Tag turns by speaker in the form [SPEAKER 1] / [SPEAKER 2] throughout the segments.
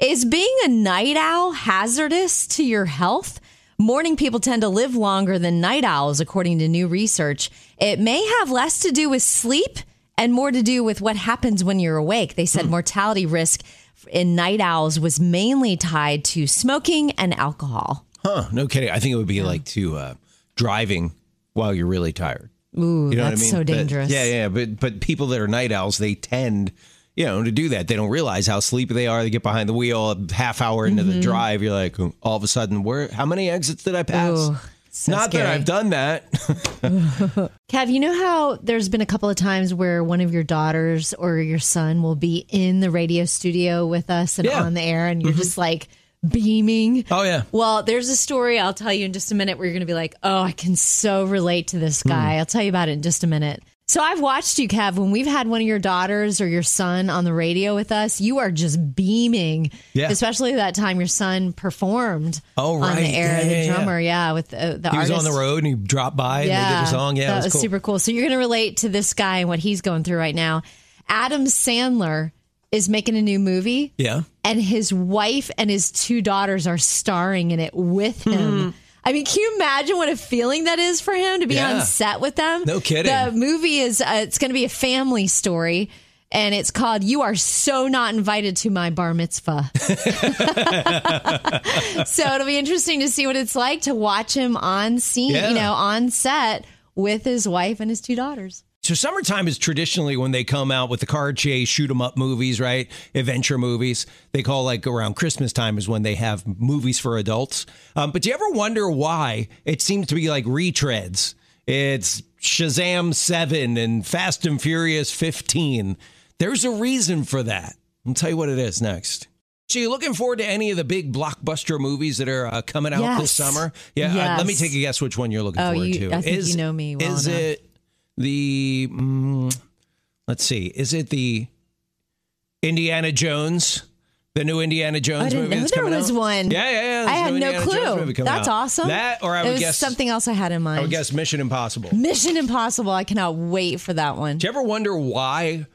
[SPEAKER 1] Is being a night owl hazardous to your health? Morning people tend to live longer than night owls, according to new research. It may have less to do with sleep and more to do with what happens when you're awake. They said mortality risk in night owls was mainly tied to smoking and alcohol.
[SPEAKER 2] Huh? No kidding. I think it would be like to uh, driving while you're really tired.
[SPEAKER 1] Ooh,
[SPEAKER 2] You know
[SPEAKER 1] that's
[SPEAKER 2] I mean?
[SPEAKER 1] so
[SPEAKER 2] But-
[SPEAKER 1] dangerous.
[SPEAKER 2] yeah, yeah. But but people that are night owls, they tend, you know, to do that. They don't realize how sleepy they are. They get behind the wheel a half hour into
[SPEAKER 1] Mm-hmm.
[SPEAKER 2] the drive. You're like, all of a sudden, where? How many exits did I pass?
[SPEAKER 1] Ooh, so
[SPEAKER 2] Not
[SPEAKER 1] scary.
[SPEAKER 2] that I've done that.
[SPEAKER 1] Kev, you know how there's been a couple of times where one of your daughters or your son will be in the radio studio with us and
[SPEAKER 2] Yeah.
[SPEAKER 1] on the air, and you're just like beaming.
[SPEAKER 2] oh yeah.
[SPEAKER 1] Well, there's a story I'll tell you in just a minute where you're going to be like, oh, I can so relate to this
[SPEAKER 2] Hmm.
[SPEAKER 1] guy. I'll tell you about it in just a minute. So I've watched you, Kev, when we've had one of your daughters or your son on the radio with us, you are just beaming.
[SPEAKER 2] Yeah.
[SPEAKER 1] Especially that time your son performed
[SPEAKER 2] Oh, right.
[SPEAKER 1] on the air,
[SPEAKER 2] Yeah,
[SPEAKER 1] the
[SPEAKER 2] yeah, yeah.
[SPEAKER 1] drummer, yeah, with the, the
[SPEAKER 2] He was on the road and he dropped by and they did a song. Yeah,
[SPEAKER 1] that
[SPEAKER 2] it was,
[SPEAKER 1] was,
[SPEAKER 2] cool.
[SPEAKER 1] super cool. So you're going to relate to this guy and what he's going through right now. Adam Sandler is making a new movie,
[SPEAKER 2] Yeah.
[SPEAKER 1] and his wife and his two daughters are starring in it with him. Mm-hmm. I mean, can you imagine what a feeling that is for him to be
[SPEAKER 2] Yeah.
[SPEAKER 1] on set with them?
[SPEAKER 2] No kidding.
[SPEAKER 1] The movie is uh, it's going to be a family story. And it's called "You Are So Not Invited to My Bar Mitzvah." so it'll be interesting to see what it's like to watch him on scene,
[SPEAKER 2] Yeah.
[SPEAKER 1] you know, on set with his wife and his two daughters.
[SPEAKER 2] So summertime is traditionally when they come out with the car chase, shoot 'em up movies, right? Adventure movies. They call like around Christmas time is when they have movies for adults. Um, but do you ever wonder why it seems to be like retreads? It's Shazam 7 and Fast and Furious 15. There's a reason for that. I'll tell you what it is next. So you looking forward to any of the big blockbuster movies that are uh, coming out this summer? Yeah, uh, let me take a guess which one you're looking
[SPEAKER 1] Oh,
[SPEAKER 2] forward
[SPEAKER 1] you-
[SPEAKER 2] to.
[SPEAKER 1] I think you know me well
[SPEAKER 2] Is
[SPEAKER 1] enough.
[SPEAKER 2] it the mm, let's see is it the indiana jones the new indiana jones
[SPEAKER 1] I didn't
[SPEAKER 2] movie
[SPEAKER 1] know
[SPEAKER 2] that's
[SPEAKER 1] there was
[SPEAKER 2] out?
[SPEAKER 1] one.
[SPEAKER 2] yeah yeah, yeah
[SPEAKER 1] I had no clue. That's
[SPEAKER 2] out.
[SPEAKER 1] awesome.
[SPEAKER 2] that or i
[SPEAKER 1] it
[SPEAKER 2] would
[SPEAKER 1] was
[SPEAKER 2] guess
[SPEAKER 1] something else I had in mind.
[SPEAKER 2] i would guess mission impossible
[SPEAKER 1] Mission Impossible. I cannot wait for that one.
[SPEAKER 2] do you ever wonder why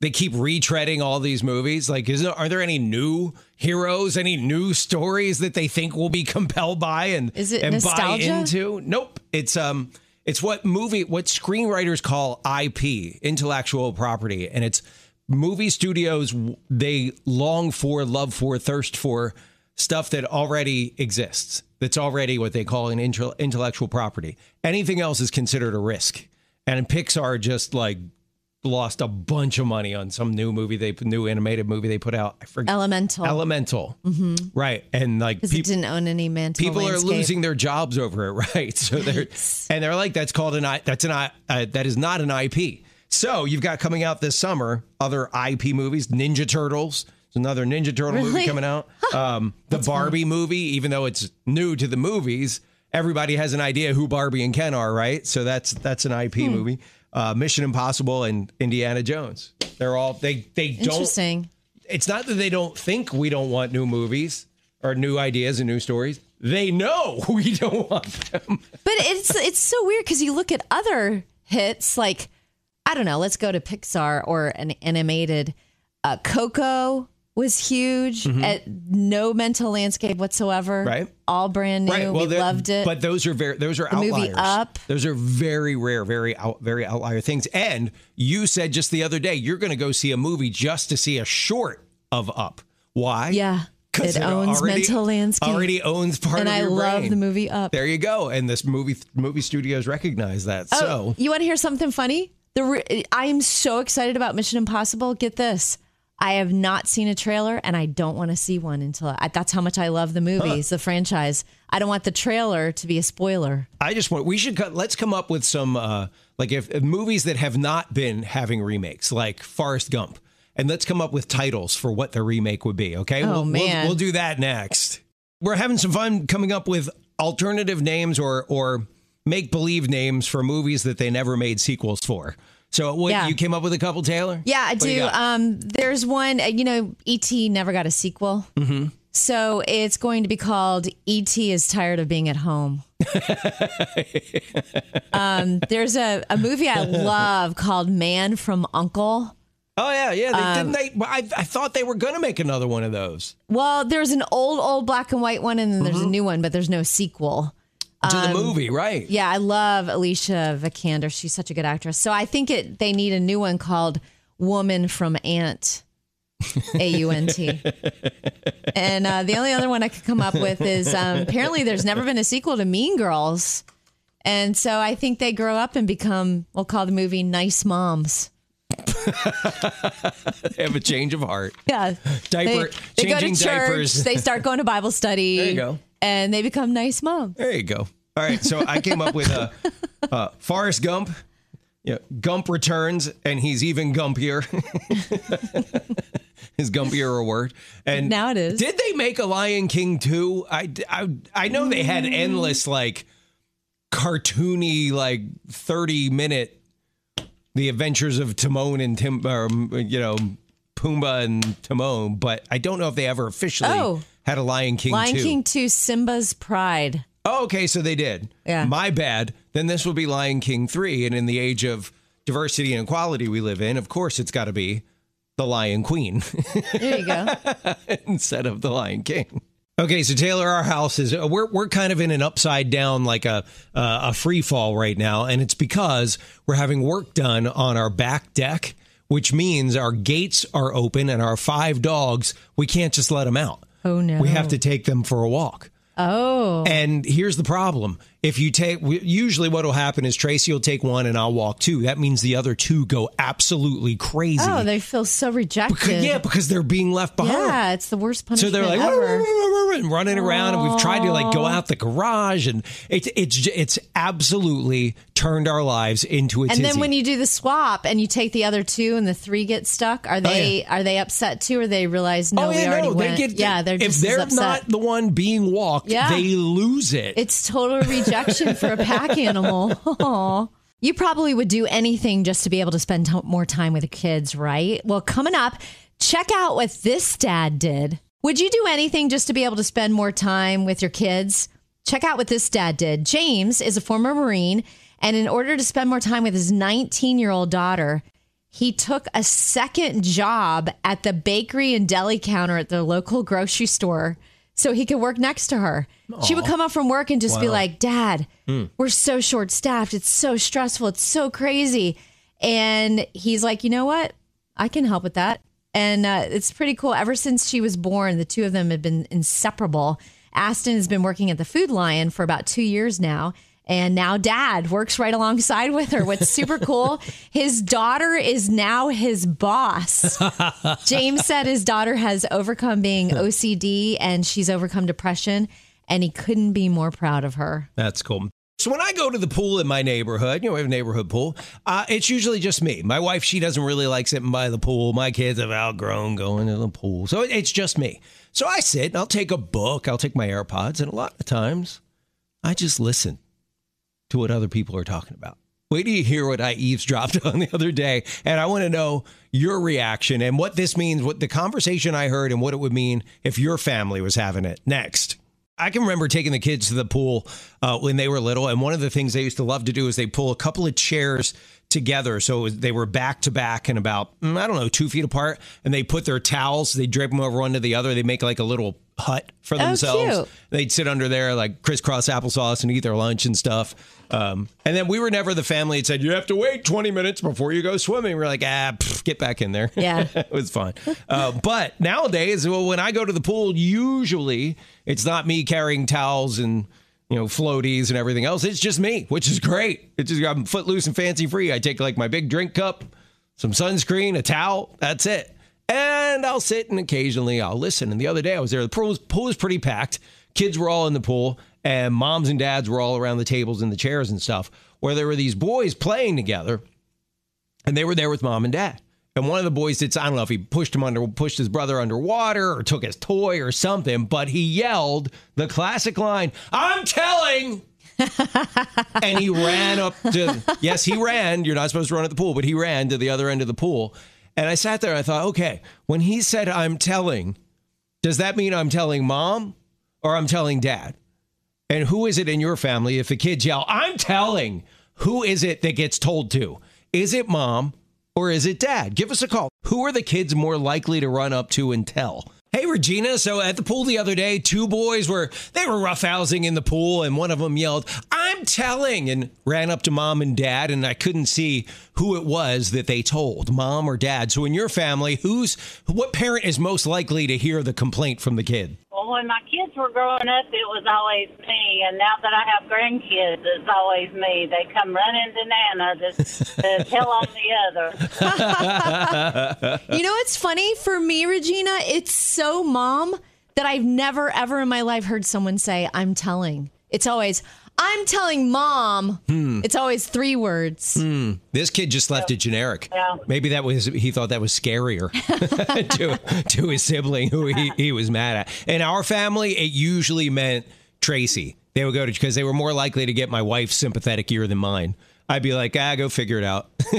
[SPEAKER 2] they keep retreading all these movies like is there, are there any new heroes any new stories that they think will be compelled by and
[SPEAKER 1] Is it
[SPEAKER 2] and buy
[SPEAKER 1] nostalgia?
[SPEAKER 2] into nope it's um it's what movie what screenwriters call ip intellectual property. And it's movie studios they long for love for thirst for stuff that already exists. That's already what they call an intellectual property. Anything else is considered a risk. And pixar just like lost a bunch of money on some new movie they new animated movie they put out. I forget
[SPEAKER 1] Elemental.
[SPEAKER 2] elemental. Right and like people
[SPEAKER 1] didn't own any mantle.
[SPEAKER 2] people are losing their jobs over it right? So they're and they're like that's called an I that's an I uh, that is not an IP so you've got coming out this summer other IP movies Ninja Turtles there's another Ninja Turtle movie coming out. Um the Barbie movie even though it's new to the movies everybody has an idea who Barbie and Ken are right? So that's that's an IP
[SPEAKER 1] Hmm.
[SPEAKER 2] movie uh Mission Impossible and Indiana Jones they're all they they don't
[SPEAKER 1] Interesting.
[SPEAKER 2] it's not that they don't think we don't want new movies or new ideas and new stories. They know we don't want them.
[SPEAKER 1] But it's it's so weird because you look at other hits like I don't know. Let's go to Pixar or an animated. Uh, Coco was huge at no mental landscape whatsoever.
[SPEAKER 2] Mm-hmm. Right.
[SPEAKER 1] All brand new. we
[SPEAKER 2] they're-
[SPEAKER 1] loved it.
[SPEAKER 2] But those are very those are
[SPEAKER 1] movie
[SPEAKER 2] outliers.
[SPEAKER 1] Up.
[SPEAKER 2] Those are very rare, very out, very outlier things. And you said just the other day you're going to go see a movie just to see a short of Up. Why?
[SPEAKER 1] yeah.
[SPEAKER 2] because
[SPEAKER 1] It owns mental landscape.
[SPEAKER 2] Already owns part
[SPEAKER 1] and
[SPEAKER 2] of
[SPEAKER 1] I
[SPEAKER 2] your
[SPEAKER 1] love
[SPEAKER 2] brain.
[SPEAKER 1] the movie Up.
[SPEAKER 2] There you go. And this movie movie studios recognize that.
[SPEAKER 1] Oh,
[SPEAKER 2] so
[SPEAKER 1] you want to hear something funny? The re- I am so excited about Mission Impossible. Get this. I have not seen a trailer and I don't want to see one until I, that's how much I love the movies, the franchise. I don't want the trailer to be a spoiler.
[SPEAKER 2] I just want we should let's come up with some uh like if, if movies that have not been having remakes like Forrest Gump and let's come up with titles for what the remake would be, okay?
[SPEAKER 1] Oh,
[SPEAKER 2] we'll, we'll-
[SPEAKER 1] man.
[SPEAKER 2] We'll, do that next. We're having some fun coming up with alternative names or or make believe names for movies that they never made sequels for. So what
[SPEAKER 1] Yeah.
[SPEAKER 2] you came up with a couple Taylor?
[SPEAKER 1] Yeah, I
[SPEAKER 2] What
[SPEAKER 1] do. Um, there's one, uh, you know, E.T. never got a sequel. Mm-hmm. So it's going to be called E.T. is tired of being at home. um, there's a, a movie I love called Man from Uncle.
[SPEAKER 2] Oh yeah, yeah. They, didn't they? I, I thought they were going to make another one of those
[SPEAKER 1] Well, there's an old, old black and white one, and then there's
[SPEAKER 2] Mm-hmm.
[SPEAKER 1] a new one, but there's no sequel.
[SPEAKER 2] To
[SPEAKER 1] Um,
[SPEAKER 2] the movie, right?
[SPEAKER 1] Yeah, I love Alicia Vikander. She's such a good actress. So I think it they need a new one called Woman from Ant. A U N T. And uh, the only other one I could come up with is um, apparently there's never been a sequel to Mean Girls. And so I think they grow up and become, we'll call the movie Nice Moms.
[SPEAKER 2] They have a change of heart.
[SPEAKER 1] Yeah.
[SPEAKER 2] Diaper-
[SPEAKER 1] they, they go to
[SPEAKER 2] changing
[SPEAKER 1] church,
[SPEAKER 2] diapers.
[SPEAKER 1] they start going to Bible study.
[SPEAKER 2] There you go.
[SPEAKER 1] And they become nice moms.
[SPEAKER 2] There you go. All right, so I came up with uh, a uh, Forrest Gump. Yeah, Gump returns, and he's even gumpier. Is gumpier a word? And
[SPEAKER 1] Now it is.
[SPEAKER 2] Did they make a Lion King too? I, I, I know they had mm. endless like cartoony like thirty minute the adventures of Timon and Tim, or, you know, Pumbaa and Timon, but I don't know if they ever officially
[SPEAKER 1] Oh.
[SPEAKER 2] Had a Lion King
[SPEAKER 1] Lion
[SPEAKER 2] 2.
[SPEAKER 1] King 2 Simba's Pride.
[SPEAKER 2] Oh, okay, so they did.
[SPEAKER 1] Yeah.
[SPEAKER 2] My bad. Then this will be Lion King 3. And in the age of diversity and equality we live in, of course it's got to be the Lion Queen
[SPEAKER 1] There you go.
[SPEAKER 2] instead of the Lion King. Okay, so Taylor, our house is uh, we're we're kind of in an upside down like a uh, a free fall right now, and it's because we're having work done on our back deck, which means our gates are open and our five dogs we can't just let them out.
[SPEAKER 1] Oh, no.
[SPEAKER 2] We have to take them for a walk.
[SPEAKER 1] Oh.
[SPEAKER 2] And here's the problem. If you take, usually what will happen is Tracy will take one and I'll walk two. That means the other two go absolutely crazy.
[SPEAKER 1] Oh, they feel so rejected.
[SPEAKER 2] yeah, because they're being left behind.
[SPEAKER 1] Yeah, it's the worst punishment So
[SPEAKER 2] they're like
[SPEAKER 1] ever.
[SPEAKER 2] and running around, and we've tried to like go out the garage, and it's it's it's absolutely turned our lives into a
[SPEAKER 1] And
[SPEAKER 2] tizzy.
[SPEAKER 1] then when you do the swap and you take the other two and the three get stuck, are oh, they are they upset too, or they realize no,
[SPEAKER 2] oh
[SPEAKER 1] we
[SPEAKER 2] yeah,
[SPEAKER 1] already
[SPEAKER 2] no,
[SPEAKER 1] went?
[SPEAKER 2] they get
[SPEAKER 1] yeah, they're
[SPEAKER 2] if
[SPEAKER 1] just
[SPEAKER 2] they're not the one being walked,
[SPEAKER 1] Yeah.
[SPEAKER 2] they lose it.
[SPEAKER 1] It's total rejection for a pack animal. Aw. You probably would do anything just to be able to spend t- more time with the kids, right? Well, coming up, check out what this dad did. Would you do anything just to be able to spend more time with your kids? Check out what this dad did. James is a former Marine, and in order to spend more time with his 19 year old daughter, he took a second job at the bakery and deli counter at the local grocery store so he could work next to her. She would come up from work and just be like, Dad, we're so short staffed. It's so stressful. It's so crazy. And he's like, You know what? I can help with that. And uh, it's pretty cool. Ever since she was born, the two of them have been inseparable. Aston has been working at the Food Lion for about two years now. And now dad works right alongside with her. What's super cool, his daughter is now his boss. James said his daughter has overcome being OCD and she's overcome depression, and he couldn't be more proud of her.
[SPEAKER 2] That's cool. So when I go to the pool in my neighborhood, you know, we have a neighborhood pool. Uh, it's usually just me. My wife, she doesn't really like sitting by the pool. My kids have outgrown going to the pool, so it's just me. So I sit and I'll take a book. I'll take my AirPods, and a lot of times, I just listen to what other people are talking about. Wait till you hear what I eavesdropped on the other day, and I want to know your reaction and what this means, what the conversation I heard, and what it would mean if your family was having it. Next. I can remember taking the kids to the pool uh, when they were little, and one of the things they used to love to do is they pull a couple of chairs together, so they were back to back and about mm, I don't know two feet apart, and they put their towels, they drape them over one to the other, they make like a little hut for themselves.
[SPEAKER 1] cute.
[SPEAKER 2] They'd sit under there like crisscross applesauce and eat their lunch and stuff. Um, and then we were never the family that said you have to wait 20 minutes before you go swimming. We're like, ah, pff, get back in there.
[SPEAKER 1] Yeah.
[SPEAKER 2] it was fun. Uh, but nowadays, well, when I go to the pool, usually it's not me carrying towels and you know floaties and everything else. It's just me, which is great. It's just I'm footloose and fancy free. I take like my big drink cup, some sunscreen, a towel. That's it. And I'll sit and occasionally I'll listen. And the other day I was there. The pool was, pool was pretty packed. Kids were all in the pool, and moms and dads were all around the tables and the chairs and stuff. Where there were these boys playing together, and they were there with mom and dad. And one of the boys did, I don't know if he pushed him under, pushed his brother underwater or took his toy or something, but he yelled the classic line, I'm telling. and he ran up to, yes, he ran. You're not supposed to run at the pool, but he ran to the other end of the pool. And I sat there and I thought, okay, when he said, I'm telling, does that mean I'm telling mom or I'm telling dad? And who is it in your family if the kids yell, I'm telling, who is it that gets told to? Is it mom or is it dad? Give us a call. Who are the kids more likely to run up to and tell? Regina, so at the pool the other day, two boys were they were roughhousing in the pool and one of them yelled, "I'm telling!" and ran up to mom and dad and I couldn't see who it was that they told, mom or dad. So in your family, who's what parent is most likely to hear the complaint from the kid?
[SPEAKER 3] Well, when my kids were growing up, it was always me, and now that I have grandkids, it's always me. They come running to Nana to, to tell on the other.
[SPEAKER 1] You know what's funny for me, Regina? It's so mom that I've never ever in my life heard someone say, I'm telling. It's always, I'm telling mom. Hmm. It's always three words. Hmm.
[SPEAKER 2] This kid just left it generic.
[SPEAKER 3] Yeah.
[SPEAKER 2] Maybe that was he thought that was scarier to to his sibling who he, he was mad at. In our family, it usually meant Tracy. They would go to because they were more likely to get my wife's sympathetic ear than mine. I'd be like, ah, go figure it out.
[SPEAKER 3] My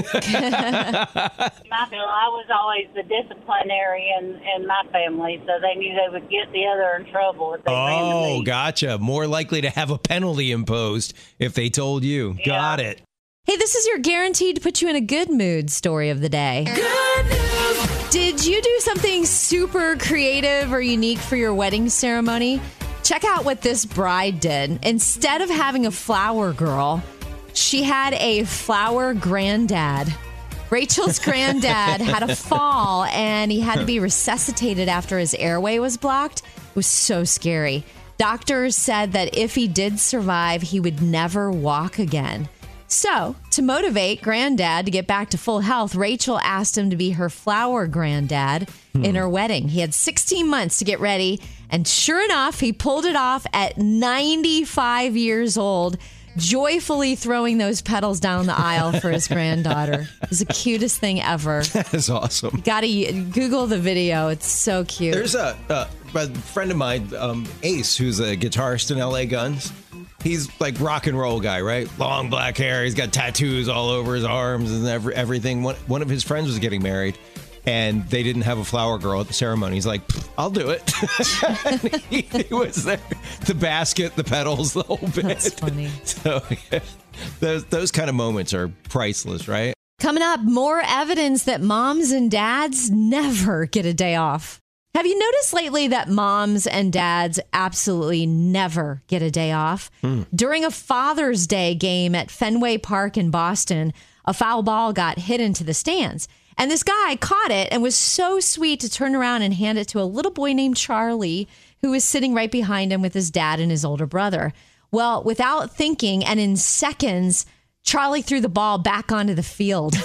[SPEAKER 3] feel I was always the disciplinary in, in my family, so they knew they would get the other in trouble if they
[SPEAKER 2] oh,
[SPEAKER 3] me.
[SPEAKER 2] gotcha. More likely to have a penalty imposed if they told you. Got it.
[SPEAKER 1] Hey, this is your guaranteed to put you in a good mood story of the day. Good news. Did you do something super creative or unique for your wedding ceremony? Check out what this bride did. Instead of having a flower girl, she had a flower granddad. Rachel's granddad had a fall and he had to be resuscitated after his airway was blocked. It was so scary. Doctors said that if he did survive, he would never walk again. So, to motivate Granddad to get back to full health, Rachel asked him to be her flower granddad in hmm. her wedding. He had 16 months to get ready, and sure enough, he pulled it off at 95 years old, joyfully throwing those petals down the aisle for his granddaughter. It's the cutest thing ever.
[SPEAKER 2] That's awesome.
[SPEAKER 1] Gotta Google the video. It's so cute.
[SPEAKER 2] There's a, uh, a friend of mine, um, Ace, who's a guitarist in LA Guns. He's like rock and roll guy, right? Long black hair. He's got tattoos all over his arms and every, everything. One, one of his friends was getting married, and they didn't have a flower girl at the ceremony. He's like, "I'll do it." He, he was there, the basket, the petals, the whole bit.
[SPEAKER 1] That's funny.
[SPEAKER 2] So yeah, those those kind of moments are priceless, right?
[SPEAKER 1] Coming up, more evidence that moms and dads never get a day off. Have you noticed lately that moms and dads absolutely never get a day off? Hmm. During a Father's Day game at Fenway Park in Boston, a foul ball got hit into the stands. And this guy caught it and was so sweet to turn around and hand it to a little boy named Charlie, who was sitting right behind him with his dad and his older brother. Well, without thinking and in seconds, Charlie threw the ball back onto the field.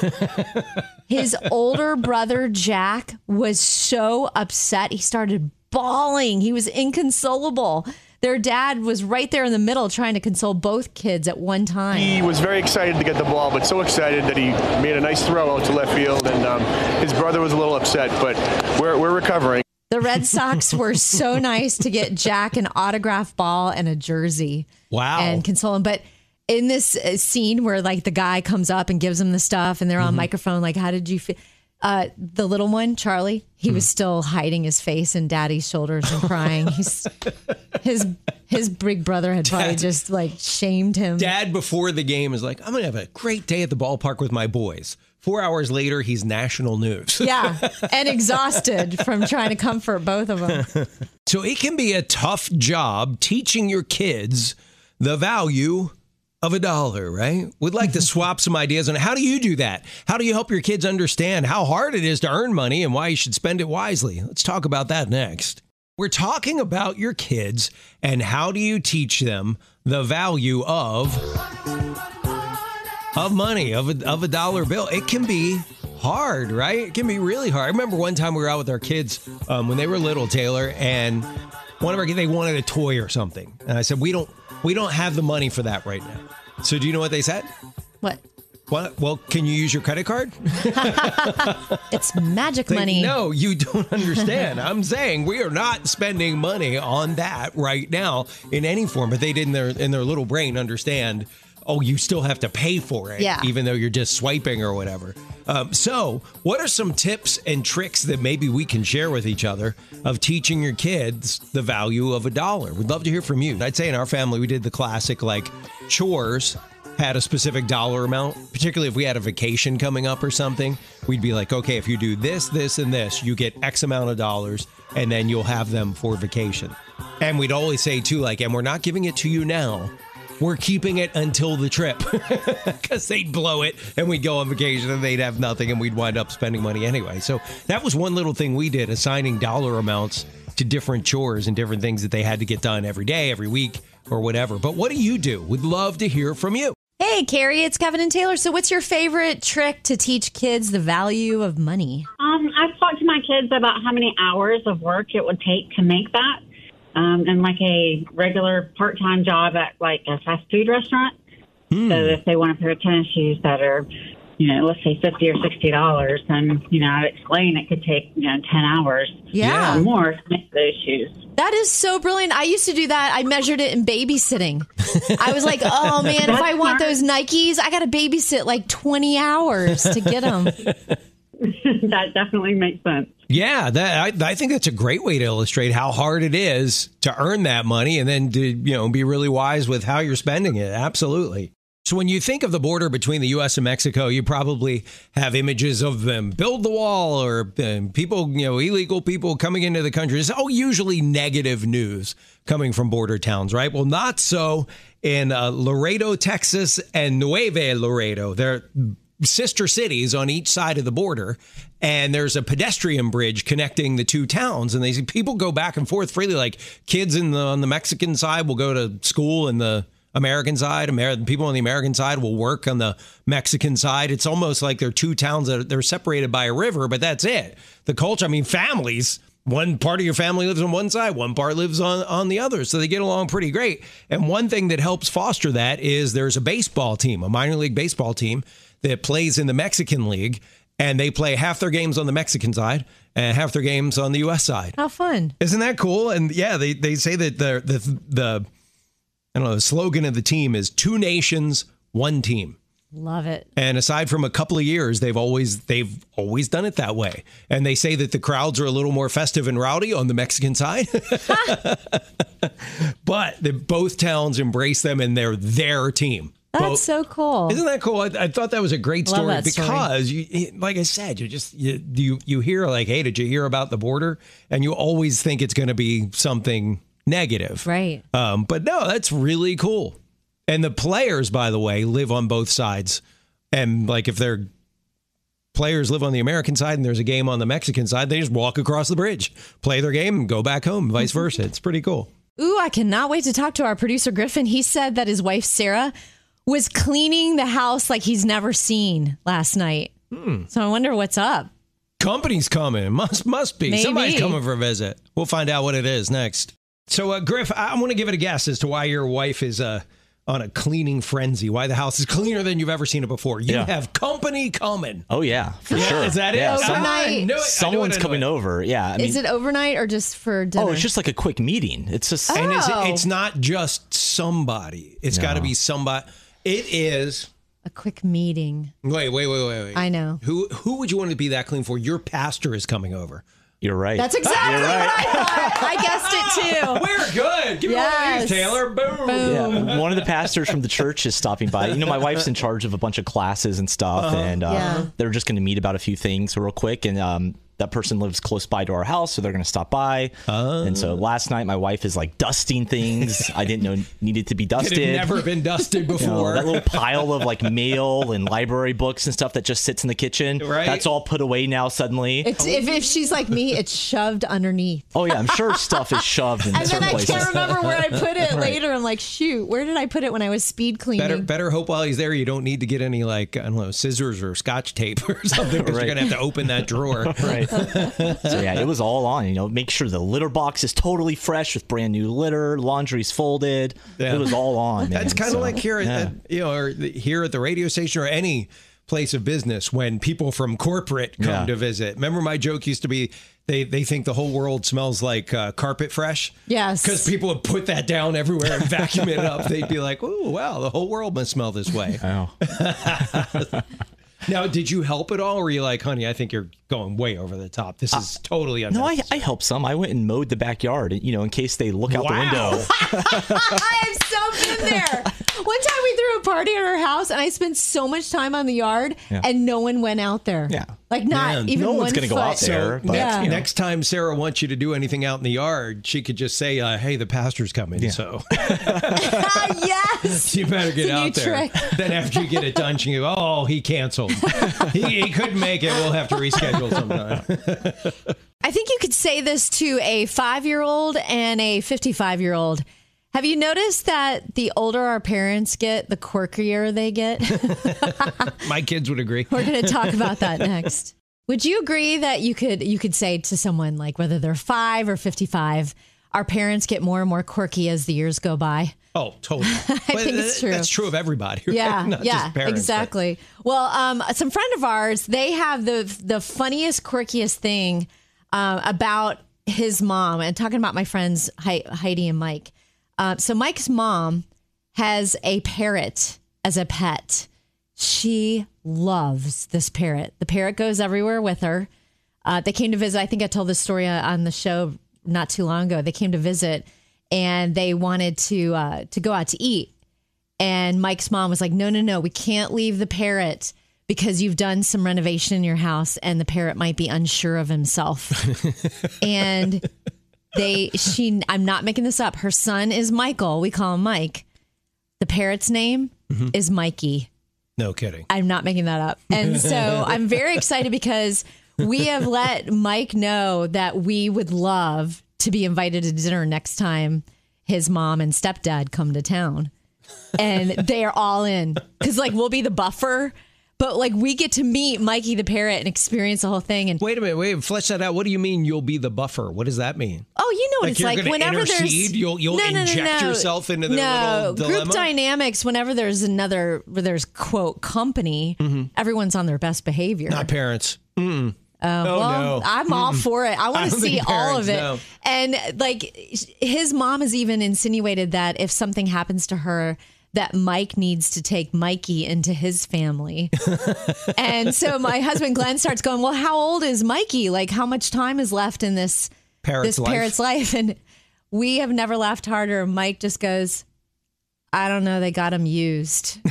[SPEAKER 1] His older brother, Jack, was so upset. He started bawling. He was inconsolable. Their dad was right there in the middle trying to console both kids at one time.
[SPEAKER 4] He was very excited to get the ball, but so excited that he made a nice throw out to left field, and um, his brother was a little upset, but we're, we're recovering.
[SPEAKER 1] The Red Sox were so nice to get Jack an autograph ball and a jersey.
[SPEAKER 2] Wow.
[SPEAKER 1] And console him. But in this uh, scene where like the guy comes up and gives him the stuff and they're on microphone, like, how did you feel? Uh, the little one, Charlie, he was still hiding his face in daddy's shoulders and crying. He's his his big brother had probably
[SPEAKER 2] Dad.
[SPEAKER 1] just like shamed him.
[SPEAKER 2] Dad before the game is like, I'm gonna have a great day at the ballpark with my boys. Four hours later, he's national news.
[SPEAKER 1] Yeah, and exhausted from trying to comfort both of them.
[SPEAKER 2] So it can be a tough job teaching your kids the value of a dollar, right? We'd like to swap some ideas on how do you do that? How do you help your kids understand how hard it is to earn money and why you should spend it wisely? Let's talk about that next. We're talking about your kids and how do you teach them the value of of money, of a, of a dollar bill. It can be hard, right? It can be really hard. I remember one time we were out with our kids um, when they were little, Taylor, and one of our kids they wanted a toy or something, and I said we don't we don't have the money for that right now. So do you know what they said?
[SPEAKER 1] What?
[SPEAKER 2] What? Well, can you use your credit card?
[SPEAKER 1] It's magic
[SPEAKER 2] Like,
[SPEAKER 1] money.
[SPEAKER 2] No, you don't understand. I'm saying we are not spending money on that right now in any form. But they did in their in their little brain understand. Oh, you still have to pay for it,
[SPEAKER 1] Yeah.
[SPEAKER 2] even though you're just swiping or whatever. Um, so, what are some tips and tricks that maybe we can share with each other of teaching your kids the value of a dollar? We'd love to hear from you. I'd say in our family we did the classic like chores had a specific dollar amount, particularly if we had a vacation coming up or something, we'd be like, okay, if you do this, this, and this, you get X amount of dollars, and then you'll have them for vacation. And we'd always say, too, like, and we're not giving it to you now. We're keeping it until the trip because they'd blow it and we'd go on vacation and they'd have nothing and we'd wind up spending money anyway. So that was one little thing we did assigning dollar amounts to different chores and different things that they had to get done every day, every week, or whatever. But what do you do? We'd love to hear from you.
[SPEAKER 1] Hey, Carrie, it's Kevin and Taylor. So, what's your favorite trick to teach kids the value of money?
[SPEAKER 5] Um, I've talked to my kids about how many hours of work it would take to make that. Um, and like a regular part time job at like a fast food restaurant. So if they want a pair of tennis shoes that are, you know, let's say fifty or sixty dollars, then you know I'd explain it could take you know ten hours
[SPEAKER 1] Yeah.
[SPEAKER 5] or more to make those shoes.
[SPEAKER 1] That is so brilliant. I used to do that. I measured it in babysitting. I was like, oh man, if I want those Nikes, I got to babysit like 20 hours to get them.
[SPEAKER 5] that definitely makes sense.
[SPEAKER 2] Yeah, that I, I think that's a great way to illustrate how hard it is to earn that money and then to you know be really wise with how you're spending it. Absolutely. So when you think of the border between the U.S. and Mexico, you probably have images of them build the wall or um, people, you know, illegal people coming into the country. It's all usually negative news coming from border towns, right? Well, not so in uh, Laredo, Texas, and Nuevo Laredo. They're sister cities on each side of the border and there's a pedestrian bridge connecting the two towns and they see people go back and forth freely like kids in the on the Mexican side will go to school in the American side Amer- people on the American side will work on the Mexican side it's almost like they're two towns that are, they're separated by a river but that's it the culture I mean families one part of your family lives on one side, one part lives on, on the other. So they get along pretty great. And one thing that helps foster that is there's a baseball team, a minor league baseball team that plays in the Mexican League, and they play half their games on the Mexican side and half their games on the U.S. side.
[SPEAKER 1] How fun.
[SPEAKER 2] Isn't that cool? And yeah, they, they say that the, the, the, I don't know, the slogan of the team is two nations, one team.
[SPEAKER 1] Love it.
[SPEAKER 2] And aside from a couple of years, they've always they've always done it that way. And they say that the crowds are a little more festive and rowdy on the Mexican side. but both towns embrace them and they're their team.
[SPEAKER 1] That's
[SPEAKER 2] Both-
[SPEAKER 1] so cool.
[SPEAKER 2] isn't that cool? I, I thought that was a great story
[SPEAKER 1] that story.
[SPEAKER 2] because you, like I said, you just you, you you hear like, hey, did you hear about the border? And you always think it's going to be something negative,
[SPEAKER 1] Right.
[SPEAKER 2] Um, but no, that's really cool. And the players, by the way, live on both sides. And like if their players live on the American side and there's a game on the Mexican side, they just walk across the bridge, play their game, and go back home, vice versa. It's pretty cool.
[SPEAKER 1] Ooh, I cannot wait to talk to our producer Griffin. He said that his wife Sarah was cleaning the house like he's never seen last night.
[SPEAKER 2] Hmm.
[SPEAKER 1] So I wonder what's up.
[SPEAKER 2] Company's coming. Must must be.
[SPEAKER 1] Maybe.
[SPEAKER 2] Somebody's coming for a visit. We'll find out what it is next. So, uh, Griff, I want to give it a guess as to why your wife is uh, on a cleaning frenzy. Why the house is cleaner than you've ever seen it before. You
[SPEAKER 6] Yeah.
[SPEAKER 2] have company coming.
[SPEAKER 6] Oh yeah, for sure.
[SPEAKER 2] Is that it?
[SPEAKER 6] Yeah,
[SPEAKER 2] Come
[SPEAKER 6] some-
[SPEAKER 2] on,
[SPEAKER 1] Overnight.
[SPEAKER 2] knew it. I it,
[SPEAKER 6] someone's coming
[SPEAKER 2] it.
[SPEAKER 6] over. Yeah, I mean,
[SPEAKER 1] Is it overnight or just for dinner?
[SPEAKER 6] oh, it's just like a quick meeting. It's just
[SPEAKER 2] And it's,
[SPEAKER 1] Oh.
[SPEAKER 2] it's not just somebody. It's got to be somebody. It is.
[SPEAKER 1] a quick meeting.
[SPEAKER 2] Wait, wait, wait, wait, wait.
[SPEAKER 1] I know.
[SPEAKER 2] Who who would you want to be that clean for? Your pastor is coming over.
[SPEAKER 6] you're right.
[SPEAKER 1] That's exactly
[SPEAKER 6] You're
[SPEAKER 1] what
[SPEAKER 6] right.
[SPEAKER 1] I thought. I guessed it too.
[SPEAKER 2] We're good. Give me
[SPEAKER 1] Yes.
[SPEAKER 2] one of these, Taylor. Boom.
[SPEAKER 6] Yeah, one of the pastors from the church is stopping by. You know, my wife's in charge of a bunch of classes and stuff, and uh,
[SPEAKER 1] Yeah.
[SPEAKER 6] they're just going to meet about a few things real quick. And um, that person lives close by to our house, so they're going to stop by. And so oh. last night, my wife is like dusting things I didn't know needed to be
[SPEAKER 2] It
[SPEAKER 6] dusted.
[SPEAKER 2] had never been dusted
[SPEAKER 6] You know,
[SPEAKER 2] before.
[SPEAKER 6] that little pile of like mail and library books and stuff that just sits in the kitchen.
[SPEAKER 2] Right.
[SPEAKER 6] That's all put away now suddenly.
[SPEAKER 1] It's, if, if she's like me, it's shoved underneath.
[SPEAKER 6] oh yeah, I'm sure stuff is shoved in
[SPEAKER 1] And then
[SPEAKER 6] certain
[SPEAKER 1] I
[SPEAKER 6] places.
[SPEAKER 1] can't remember where I put it later. I'm like, shoot, where did I put it when I was speed cleaning?
[SPEAKER 2] Better, better hope while he's there you don't need to get any like I don't know scissors or scotch tape or something because
[SPEAKER 6] Right.
[SPEAKER 2] you're gonna have to open that drawer.
[SPEAKER 6] right. so yeah, it was all on. You know, make sure the litter box is totally fresh with brand new litter, laundry's folded.
[SPEAKER 2] Yeah.
[SPEAKER 6] It was all on.
[SPEAKER 2] That's kind of
[SPEAKER 6] So,
[SPEAKER 2] like here, at,
[SPEAKER 6] yeah.
[SPEAKER 2] at, you know, or the- here at the radio station or any place of business when people from corporate come
[SPEAKER 6] Yeah.
[SPEAKER 2] to visit. Remember, my joke used to be they they think the whole world smells like uh, carpet fresh.
[SPEAKER 1] Yes.
[SPEAKER 2] because people would put that down everywhere and vacuum it up. They'd be like, "Oh, wow, the whole world must smell this way."
[SPEAKER 6] Oh.
[SPEAKER 2] Now, did you help at all, or were you like, "Honey, I think you're going way over the top. This is totally
[SPEAKER 6] Uh, No, I. I helped some. I went and mowed the backyard, you know, in case they look out
[SPEAKER 2] Wow.
[SPEAKER 6] the window.
[SPEAKER 1] I've so been there. One time we threw a party at our house and I spent so much time on the yard
[SPEAKER 6] Yeah.
[SPEAKER 1] and no one went out there.
[SPEAKER 6] Yeah.
[SPEAKER 1] Like not
[SPEAKER 2] Man,
[SPEAKER 1] even
[SPEAKER 6] no
[SPEAKER 1] one
[SPEAKER 6] one's gonna go out there.
[SPEAKER 2] So
[SPEAKER 6] but,
[SPEAKER 1] Yeah.
[SPEAKER 6] you know.
[SPEAKER 2] next time Sarah wants you to do anything out in the yard, she could just say, uh, "Hey, the pastor's coming." So
[SPEAKER 1] Ah, yes.
[SPEAKER 2] you better get
[SPEAKER 1] It's a new
[SPEAKER 2] out there.
[SPEAKER 1] trick.
[SPEAKER 2] Then after you get it done, she go, "Oh, he canceled. he, he couldn't make it. We'll have to reschedule sometime."
[SPEAKER 1] I think you could say this to a five year old and a 55 year old. Have you noticed that the older our parents get, the quirkier they get?
[SPEAKER 2] My kids would agree.
[SPEAKER 1] We're going to talk about that next. Would you agree that you could you could say to someone like whether they're 5 or 55, our parents get more and more quirky as the years go by?
[SPEAKER 2] Oh, totally. I
[SPEAKER 1] think it's true.
[SPEAKER 2] That's true of everybody. Right?
[SPEAKER 1] Yeah,
[SPEAKER 2] Not
[SPEAKER 1] yeah,
[SPEAKER 2] just parents, but-
[SPEAKER 1] exactly. Well, um, some friend of ours, they have the the funniest, quirkiest thing uh, about his mom, and talking about my friends Hei- Heidi and Mike. Uh, so Mike's mom has a parrot as a pet. She loves this parrot. The parrot goes everywhere with her. Uh, they came to visit. I think I told this story uh, on the show not too long ago. They came to visit, and they wanted to uh, to go out to eat. And Mike's mom was like, "No, no, no, we can't leave the parrot because you've done some renovation in your house, and the parrot might be unsure of himself." and they, she, I'm not making this up. Her son is Michael. We call him Mike. The parrot's name mm-hmm. is Mikey.
[SPEAKER 2] No kidding.
[SPEAKER 1] I'm not making that up. And so I'm very excited because we have let Mike know that we would love to be invited to dinner next time his mom and stepdad come to town. And they are all in because, like, we'll be the buffer, but like, we get to meet Mikey the parrot and experience the whole thing. And
[SPEAKER 2] Wait a minute. Wait. Flesh that out. What do you mean you'll be the buffer? What does that mean?
[SPEAKER 1] Oh, you know what
[SPEAKER 2] Like
[SPEAKER 1] it's like. Whenever there's?
[SPEAKER 2] You'll- you'll inject yourself into their
[SPEAKER 1] no
[SPEAKER 2] little
[SPEAKER 1] group dynamics. Whenever there's another, where there's quote company, everyone's on their best behavior.
[SPEAKER 2] Mm-hmm. Not parents. Mm.
[SPEAKER 1] Uh,
[SPEAKER 2] Oh,
[SPEAKER 1] well,
[SPEAKER 2] no.
[SPEAKER 1] I'm all for it. I want to see
[SPEAKER 2] think
[SPEAKER 1] all of it.
[SPEAKER 2] know.
[SPEAKER 1] And like his mom has even insinuated that if something happens to her, that Mike needs to take Mikey into his family. and so my husband Glenn starts going, "Well, how old is Mikey? Like how much time is left in this
[SPEAKER 2] Parrot's
[SPEAKER 1] this
[SPEAKER 2] life.
[SPEAKER 1] parrot's life?" And we have never laughed harder. Mike just goes, "I don't know, they got him used."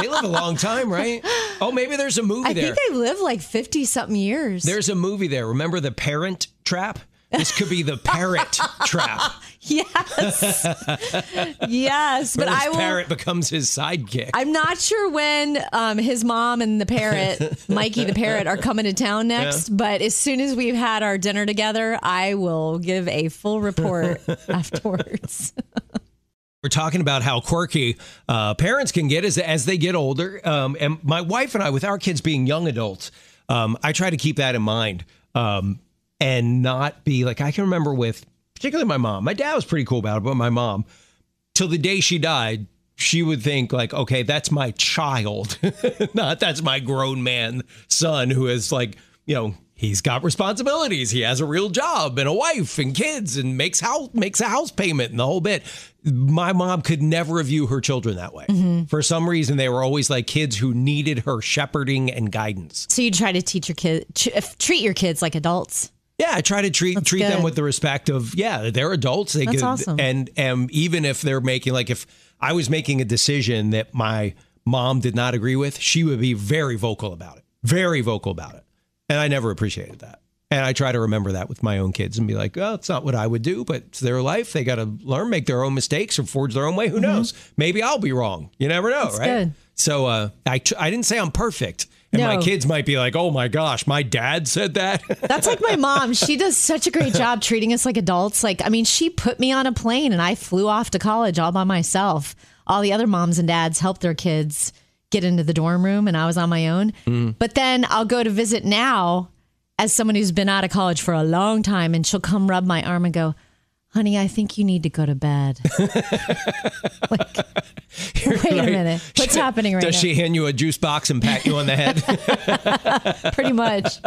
[SPEAKER 2] They live a long time, right? Oh, maybe there's a movie
[SPEAKER 1] I
[SPEAKER 2] there.
[SPEAKER 1] think they live like 50 something years.
[SPEAKER 2] There's a movie there. Remember the parent trap? This could be the parrot trap.
[SPEAKER 1] Yes. yes. But I will.
[SPEAKER 2] parrot becomes his sidekick.
[SPEAKER 1] I'm not sure when um, his mom and the parrot, Mikey the parrot, are coming to town next. But as soon as we've had our dinner together, I will give a full report afterwards.
[SPEAKER 2] We're talking about how quirky uh, parents can get as, as they get older. Um, and my wife and I, with our kids being young adults, um, I try to keep that in mind um, and not be like, I can remember with particularly my mom. My dad was pretty cool about it, but my mom, till the day she died, she would think like, okay, that's my child, not that's my grown man son who is like, you know, he's got responsibilities. He has a real job and a wife and kids and makes house makes a house payment and the whole bit. My mom could never view her children that way. Mm-hmm. For some reason, they were always like kids who needed her shepherding and guidance.
[SPEAKER 1] so you try to teach your kid, treat your kids like adults.
[SPEAKER 2] Yeah, I try to treat treat them with the respect of yeah, they're adults. They
[SPEAKER 1] That's
[SPEAKER 2] could,
[SPEAKER 1] awesome.
[SPEAKER 2] and and even if they're making like if I was making a decision that my mom did not agree with, she would be very vocal about it. Very vocal about it. And I never appreciated that. And I try to remember that with my own kids and be like, oh, it's not what I would do, but it's their life. They got to learn, make their own mistakes or forge their own way. Who knows? Maybe I'll be wrong. You never know, right?
[SPEAKER 1] Mm-hmm. good.
[SPEAKER 2] So uh, I, tr- I didn't say I'm perfect. And my kids might be like, oh my gosh, my dad said that.
[SPEAKER 1] That's like my mom. She does such a great job treating us like adults. Like, I mean, she put me on a plane and I flew off to college all by myself. All the other moms and dads helped their kids get into the dorm room and I was on my own. Mm-hmm. But then I'll go to visit now as someone who's been out of college for a long time and she'll come rub my arm and go, Honey, I think you need to go to bed. like, wait a minute. What's happening right
[SPEAKER 2] Does
[SPEAKER 1] now?
[SPEAKER 2] Does she hand you a juice box and pat you on the head?
[SPEAKER 1] Pretty much.